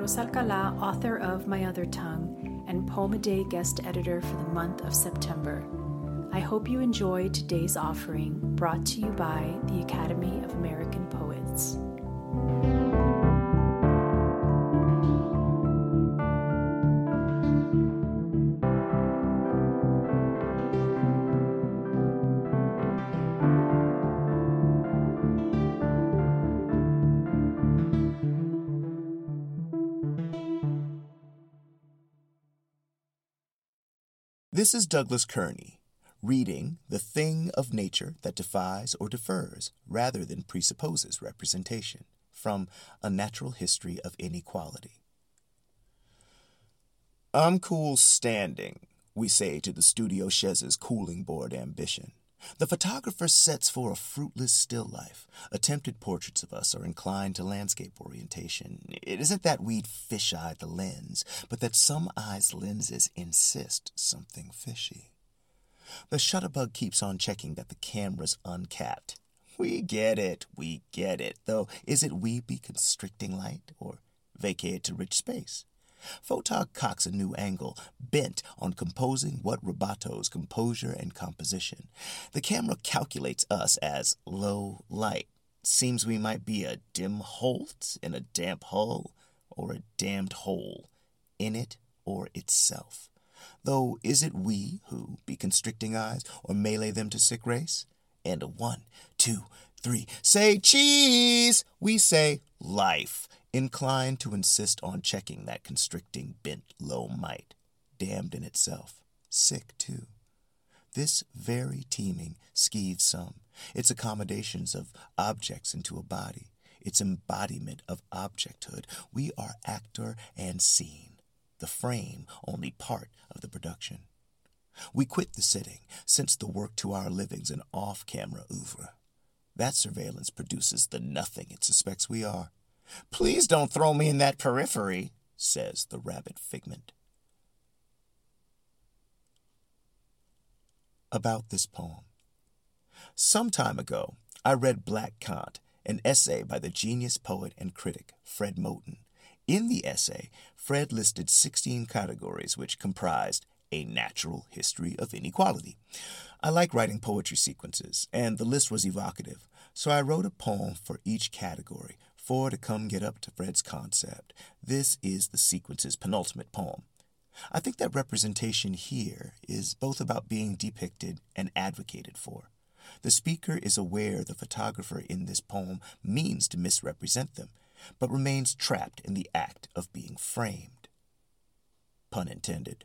Alcala, author of My Other Tongue and Poem a Day guest editor for the month of September. I hope you enjoy today's offering brought to you by the Academy of American Poets. This is Douglas Kearney, reading The Thing of Nature That Defies or Defers rather than presupposes representation from A Natural History of Inequality. I'm cool standing, we say to the studio chaise cooling board ambition. The photographer sets for a fruitless still life. Attempted portraits of us are inclined to landscape orientation. It isn't that we'd fish-eye the lens, but that some eyes' lenses insist something fishy. The shutterbug keeps on checking that the camera's uncapped. We get it, we get it, though is it we be constricting light or vacate to rich space? Photog cocks a new angle, bent on composing what rebatoes composure and composition. The camera calculates us as low light. Seems we might be a dim holt in a damp hull, or a damned hole, in it or itself. Though is it we who be constricting eyes, or melee them to sick race? And a one, two, three, say cheese! We say life inclined to insist on checking that constricting bent low might, damned in itself, sick too. This very teeming skeeves some, its accommodations of objects into a body, its embodiment of objecthood. We are actor and scene, the frame only part of the production. We quit the sitting, since the work to our living's an off camera oeuvre. That surveillance produces the nothing it suspects we are. Please don't throw me in that periphery, says the rabbit figment. About this poem. Some time ago, I read Black Kant, an essay by the genius poet and critic Fred Moten. In the essay, Fred listed 16 categories which comprised a natural history of inequality. I like writing poetry sequences, and the list was evocative, so I wrote a poem for each category, four to come get up to Fred's concept. This is the sequence's penultimate poem. I think that representation here is both about being depicted and advocated for. The speaker is aware the photographer in this poem means to misrepresent them, but remains trapped in the act of being framed. Pun intended.